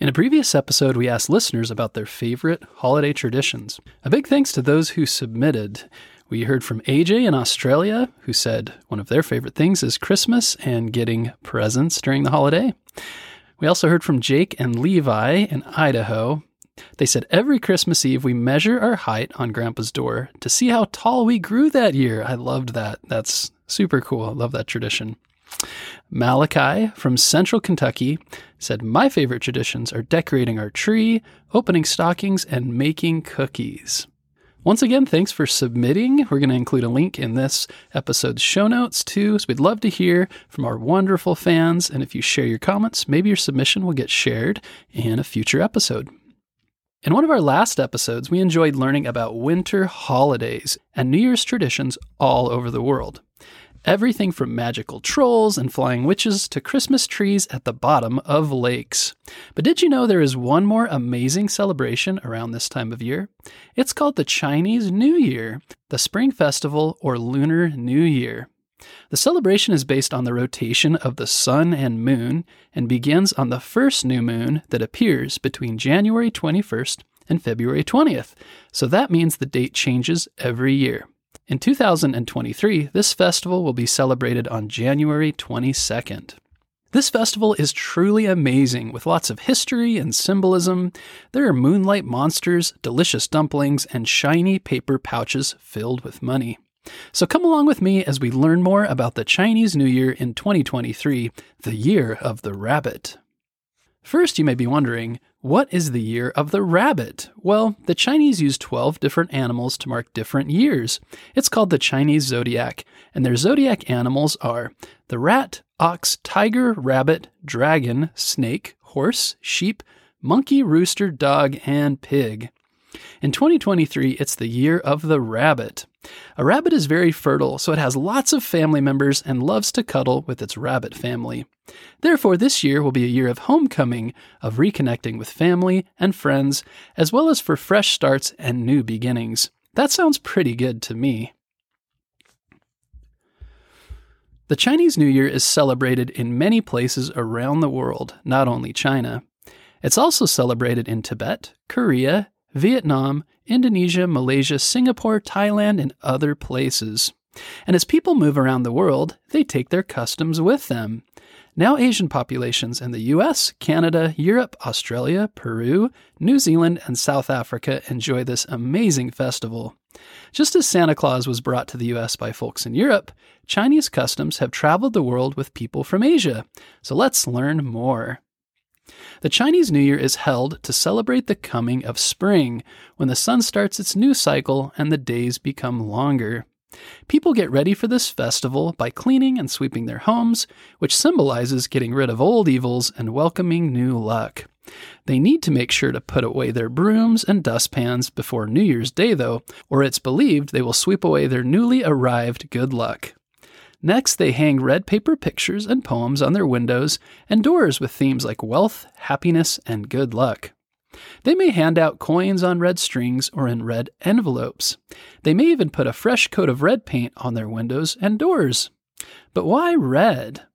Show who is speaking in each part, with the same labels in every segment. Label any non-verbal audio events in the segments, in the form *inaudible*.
Speaker 1: In a previous episode, we asked listeners about their favorite holiday traditions. A big thanks to those who submitted. We heard from AJ in Australia, who said one of their favorite things is Christmas and getting presents during the holiday. We also heard from Jake and Levi in Idaho. They said every Christmas Eve we measure our height on Grandpa's door to see how tall we grew that year. I loved that. That's super cool. I love that tradition. Malachi from Central Kentucky said, My favorite traditions are decorating our tree, opening stockings, and making cookies. Once again, thanks for submitting. We're going to include a link in this episode's show notes too. So we'd love to hear from our wonderful fans. And if you share your comments, maybe your submission will get shared in a future episode. In one of our last episodes, we enjoyed learning about winter holidays and New Year's traditions all over the world. Everything from magical trolls and flying witches to Christmas trees at the bottom of lakes. But did you know there is one more amazing celebration around this time of year? It's called the Chinese New Year, the Spring Festival or Lunar New Year. The celebration is based on the rotation of the sun and moon and begins on the first new moon that appears between January 21st and February 20th. So that means the date changes every year. In 2023, this festival will be celebrated on January 22nd. This festival is truly amazing with lots of history and symbolism. There are moonlight monsters, delicious dumplings, and shiny paper pouches filled with money. So come along with me as we learn more about the Chinese New Year in 2023, the year of the rabbit. First, you may be wondering, what is the year of the rabbit? Well, the Chinese use 12 different animals to mark different years. It's called the Chinese zodiac, and their zodiac animals are the rat, ox, tiger, rabbit, dragon, snake, horse, sheep, monkey, rooster, dog, and pig. In 2023, it's the year of the rabbit. A rabbit is very fertile, so it has lots of family members and loves to cuddle with its rabbit family. Therefore, this year will be a year of homecoming, of reconnecting with family and friends, as well as for fresh starts and new beginnings. That sounds pretty good to me. The Chinese New Year is celebrated in many places around the world, not only China. It's also celebrated in Tibet, Korea, Vietnam, Indonesia, Malaysia, Singapore, Thailand, and other places. And as people move around the world, they take their customs with them. Now, Asian populations in the US, Canada, Europe, Australia, Peru, New Zealand, and South Africa enjoy this amazing festival. Just as Santa Claus was brought to the US by folks in Europe, Chinese customs have traveled the world with people from Asia. So let's learn more. The Chinese New Year is held to celebrate the coming of spring, when the sun starts its new cycle and the days become longer. People get ready for this festival by cleaning and sweeping their homes, which symbolizes getting rid of old evils and welcoming new luck. They need to make sure to put away their brooms and dustpans before New Year's Day, though, or it's believed they will sweep away their newly arrived good luck. Next, they hang red paper pictures and poems on their windows and doors with themes like wealth, happiness, and good luck. They may hand out coins on red strings or in red envelopes. They may even put a fresh coat of red paint on their windows and doors. But why red?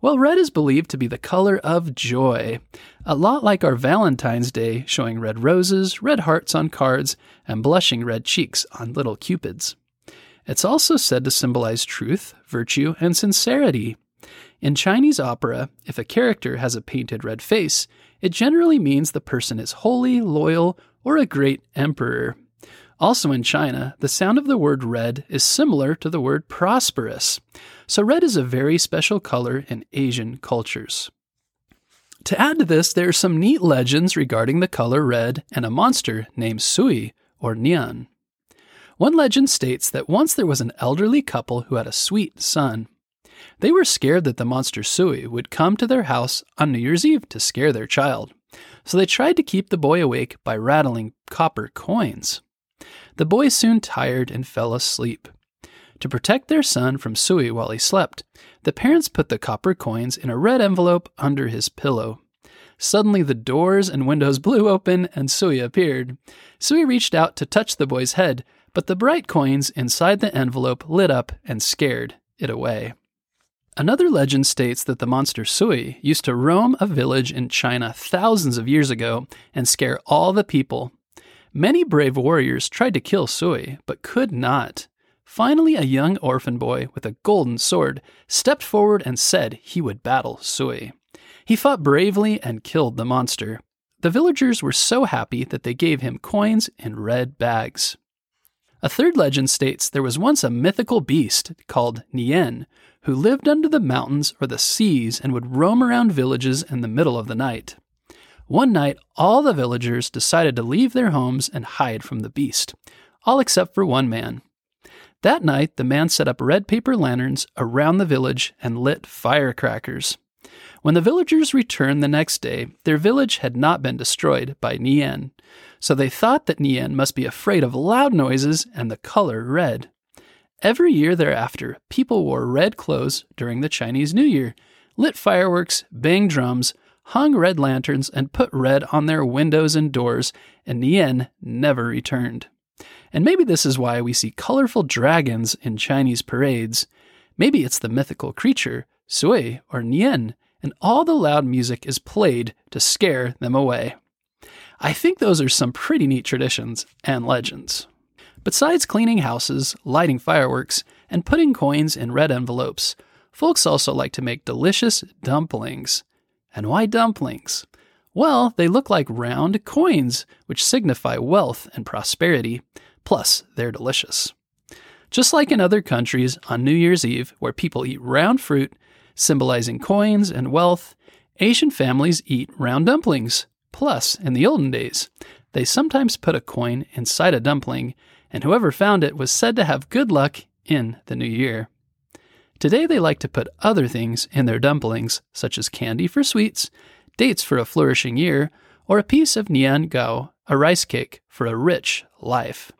Speaker 1: Well, red is believed to be the color of joy, a lot like our Valentine's Day, showing red roses, red hearts on cards, and blushing red cheeks on little cupids. It's also said to symbolize truth, virtue, and sincerity. In Chinese opera, if a character has a painted red face, it generally means the person is holy, loyal, or a great emperor. Also in China, the sound of the word red is similar to the word prosperous. So red is a very special color in Asian cultures. To add to this, there are some neat legends regarding the color red and a monster named Sui or Nian. One legend states that once there was an elderly couple who had a sweet son. They were scared that the monster Sui would come to their house on New Year's Eve to scare their child, so they tried to keep the boy awake by rattling copper coins. The boy soon tired and fell asleep. To protect their son from Sui while he slept, the parents put the copper coins in a red envelope under his pillow. Suddenly, the doors and windows blew open and Sui appeared. Sui reached out to touch the boy's head, but the bright coins inside the envelope lit up and scared it away. Another legend states that the monster Sui used to roam a village in China thousands of years ago and scare all the people. Many brave warriors tried to kill Sui, but could not. Finally, a young orphan boy with a golden sword stepped forward and said he would battle Sui. He fought bravely and killed the monster. The villagers were so happy that they gave him coins in red bags. A third legend states there was once a mythical beast called Nian who lived under the mountains or the seas and would roam around villages in the middle of the night. One night, all the villagers decided to leave their homes and hide from the beast, all except for one man. That night, the man set up red paper lanterns around the village and lit firecrackers. When the villagers returned the next day, their village had not been destroyed by Nian, so they thought that Nian must be afraid of loud noises and the color red. Every year thereafter, people wore red clothes during the Chinese New Year, lit fireworks, banged drums, hung red lanterns, and put red on their windows and doors, and Nian never returned. And maybe this is why we see colorful dragons in Chinese parades. Maybe it's the mythical creature, Sui or Nian, and all the loud music is played to scare them away. I think those are some pretty neat traditions and legends. Besides cleaning houses, lighting fireworks, and putting coins in red envelopes, folks also like to make delicious dumplings. And why dumplings? Well, they look like round coins, which signify wealth and prosperity, plus, they're delicious. Just like in other countries on New Year's Eve, where people eat round fruit, symbolizing coins and wealth, Asian families eat round dumplings. Plus, in the olden days, they sometimes put a coin inside a dumpling and whoever found it was said to have good luck in the new year. Today they like to put other things in their dumplings, such as candy for sweets, dates for a flourishing year, or a piece of nian gao, a rice cake for a rich life.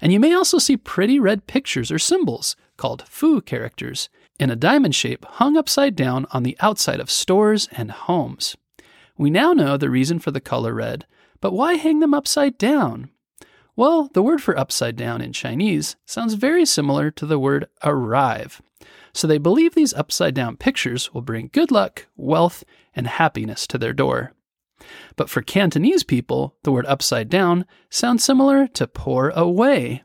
Speaker 1: And you may also see pretty red pictures or symbols, called fu characters, in a diamond shape hung upside down on the outside of stores and homes. We now know the reason for the color red, but why hang them upside down? Well, the word for upside down in Chinese sounds very similar to the word arrive. So they believe these upside down pictures will bring good luck, wealth, and happiness to their door. But for Cantonese people, the word upside down sounds similar to pour away.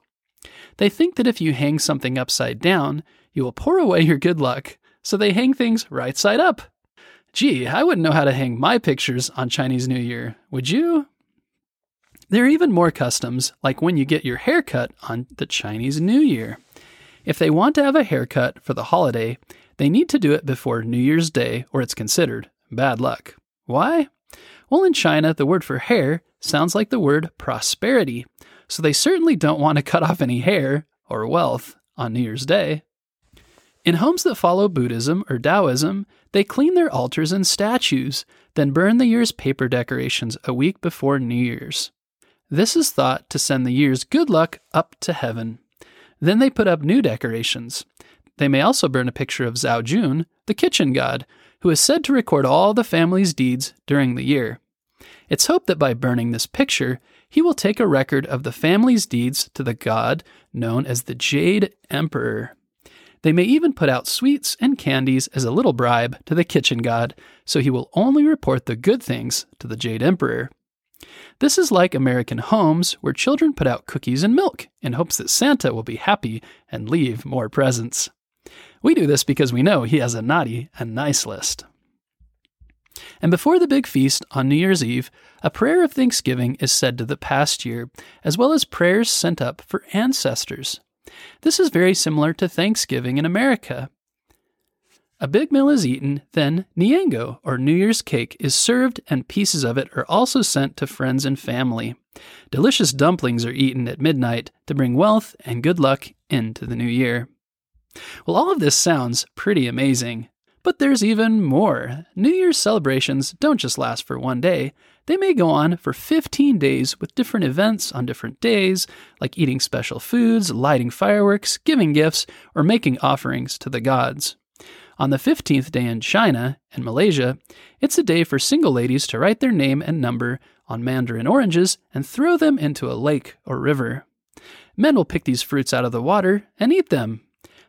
Speaker 1: They think that if you hang something upside down, you will pour away your good luck, so they hang things right side up. Gee, I wouldn't know how to hang my pictures on Chinese New Year, would you? There are even more customs, like when you get your hair cut on the Chinese New Year. If they want to have a haircut for the holiday, they need to do it before New Year's Day or it's considered bad luck. Why? Well, in China, the word for hair sounds like the word prosperity, so they certainly don't want to *laughs* cut off any hair or wealth on New Year's Day. In homes that follow Buddhism or Taoism, they clean their altars and statues, then burn the year's paper decorations a week before New Year's. This is thought to send the year's good luck up to heaven. Then they put up new decorations. They may also burn a picture of Zao Jun, the kitchen god, who is said to record all the family's deeds during the year. It's hoped that by burning this picture, he will take a record of the family's deeds to the god known as the Jade Emperor. They may even put out sweets and candies as a little bribe to the kitchen god, so he will only report the good things to the Jade Emperor. This is like American homes where children put out cookies and milk in hopes that Santa will be happy and leave more presents. We do this because we know he has a naughty and nice list. And before the big feast on New Year's Eve, a prayer of thanksgiving is said to the past year, as well as prayers sent up for ancestors. This is very similar to Thanksgiving in America, a big meal is eaten, then nian gao, or New Year's cake, is served, and pieces of it are also sent to friends and family. Delicious dumplings are eaten at midnight to bring wealth and good luck into the new year. Well, all of this sounds pretty amazing. But there's even more. New Year's celebrations don't just last for one day, they may go on for 15 days with different events on different days, like eating special foods, lighting fireworks, giving gifts, or making offerings to the gods. On the 15th day in China and Malaysia, it's a day for single ladies to write their name and number on mandarin oranges and throw them into a lake or river. Men will pick these fruits out of the water and eat them.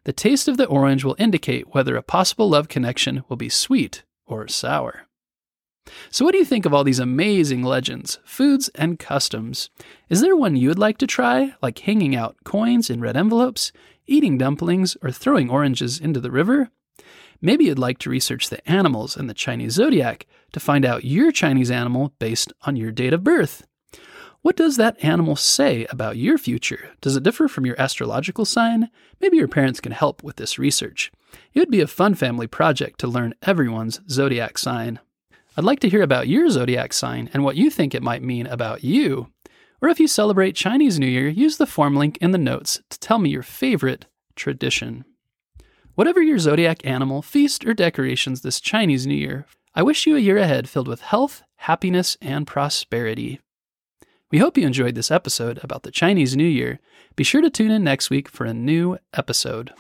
Speaker 1: The taste of the orange will indicate whether a possible love connection will be sweet or sour. So, what do you think of all these amazing legends, foods, and customs? Is there one you would like to try, like hanging out coins in red envelopes, eating dumplings, or throwing oranges into the river? Maybe you'd like to research the animals in the Chinese zodiac to find out your Chinese animal based on your date of birth. What does that animal say about your future? Does it differ from your astrological sign? Maybe your parents can help with this research. It would be a fun family project to learn everyone's zodiac sign. I'd like to hear about your zodiac sign and what you think it might mean about you. Or if you celebrate Chinese New Year, use the form link in the notes to tell me your favorite tradition. Whatever your zodiac animal, feast, or decorations this Chinese New Year, I wish you a year ahead filled with health, happiness, and prosperity. We hope you enjoyed this episode about the Chinese New Year. Be sure to tune in next week for a new episode.